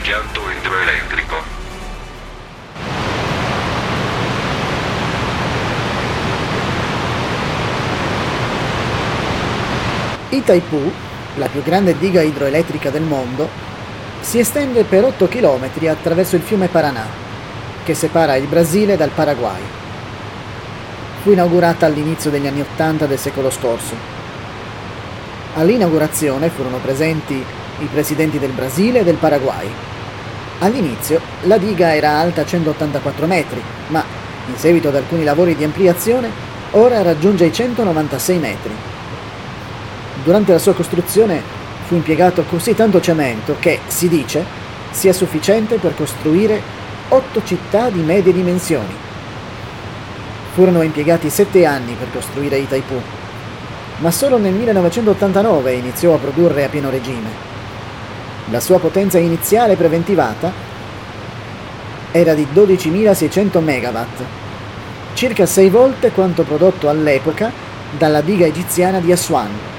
impianto idroelettrico. Itaipu, la più grande diga idroelettrica del mondo, si estende per 8 km attraverso il fiume Paranà, che separa il Brasile dal Paraguay. Fu inaugurata all'inizio degli anni Ottanta del secolo scorso. All'inaugurazione furono presenti i presidenti del Brasile e del Paraguay. All'inizio la diga era alta 184 metri, ma in seguito ad alcuni lavori di ampliazione ora raggiunge i 196 metri. Durante la sua costruzione fu impiegato così tanto cemento che, si dice, sia sufficiente per costruire otto città di medie dimensioni. Furono impiegati sette anni per costruire Itaipu, ma solo nel 1989 iniziò a produrre a pieno regime. La sua potenza iniziale preventivata era di 12.600 MW, circa sei volte quanto prodotto all'epoca dalla diga egiziana di Aswan.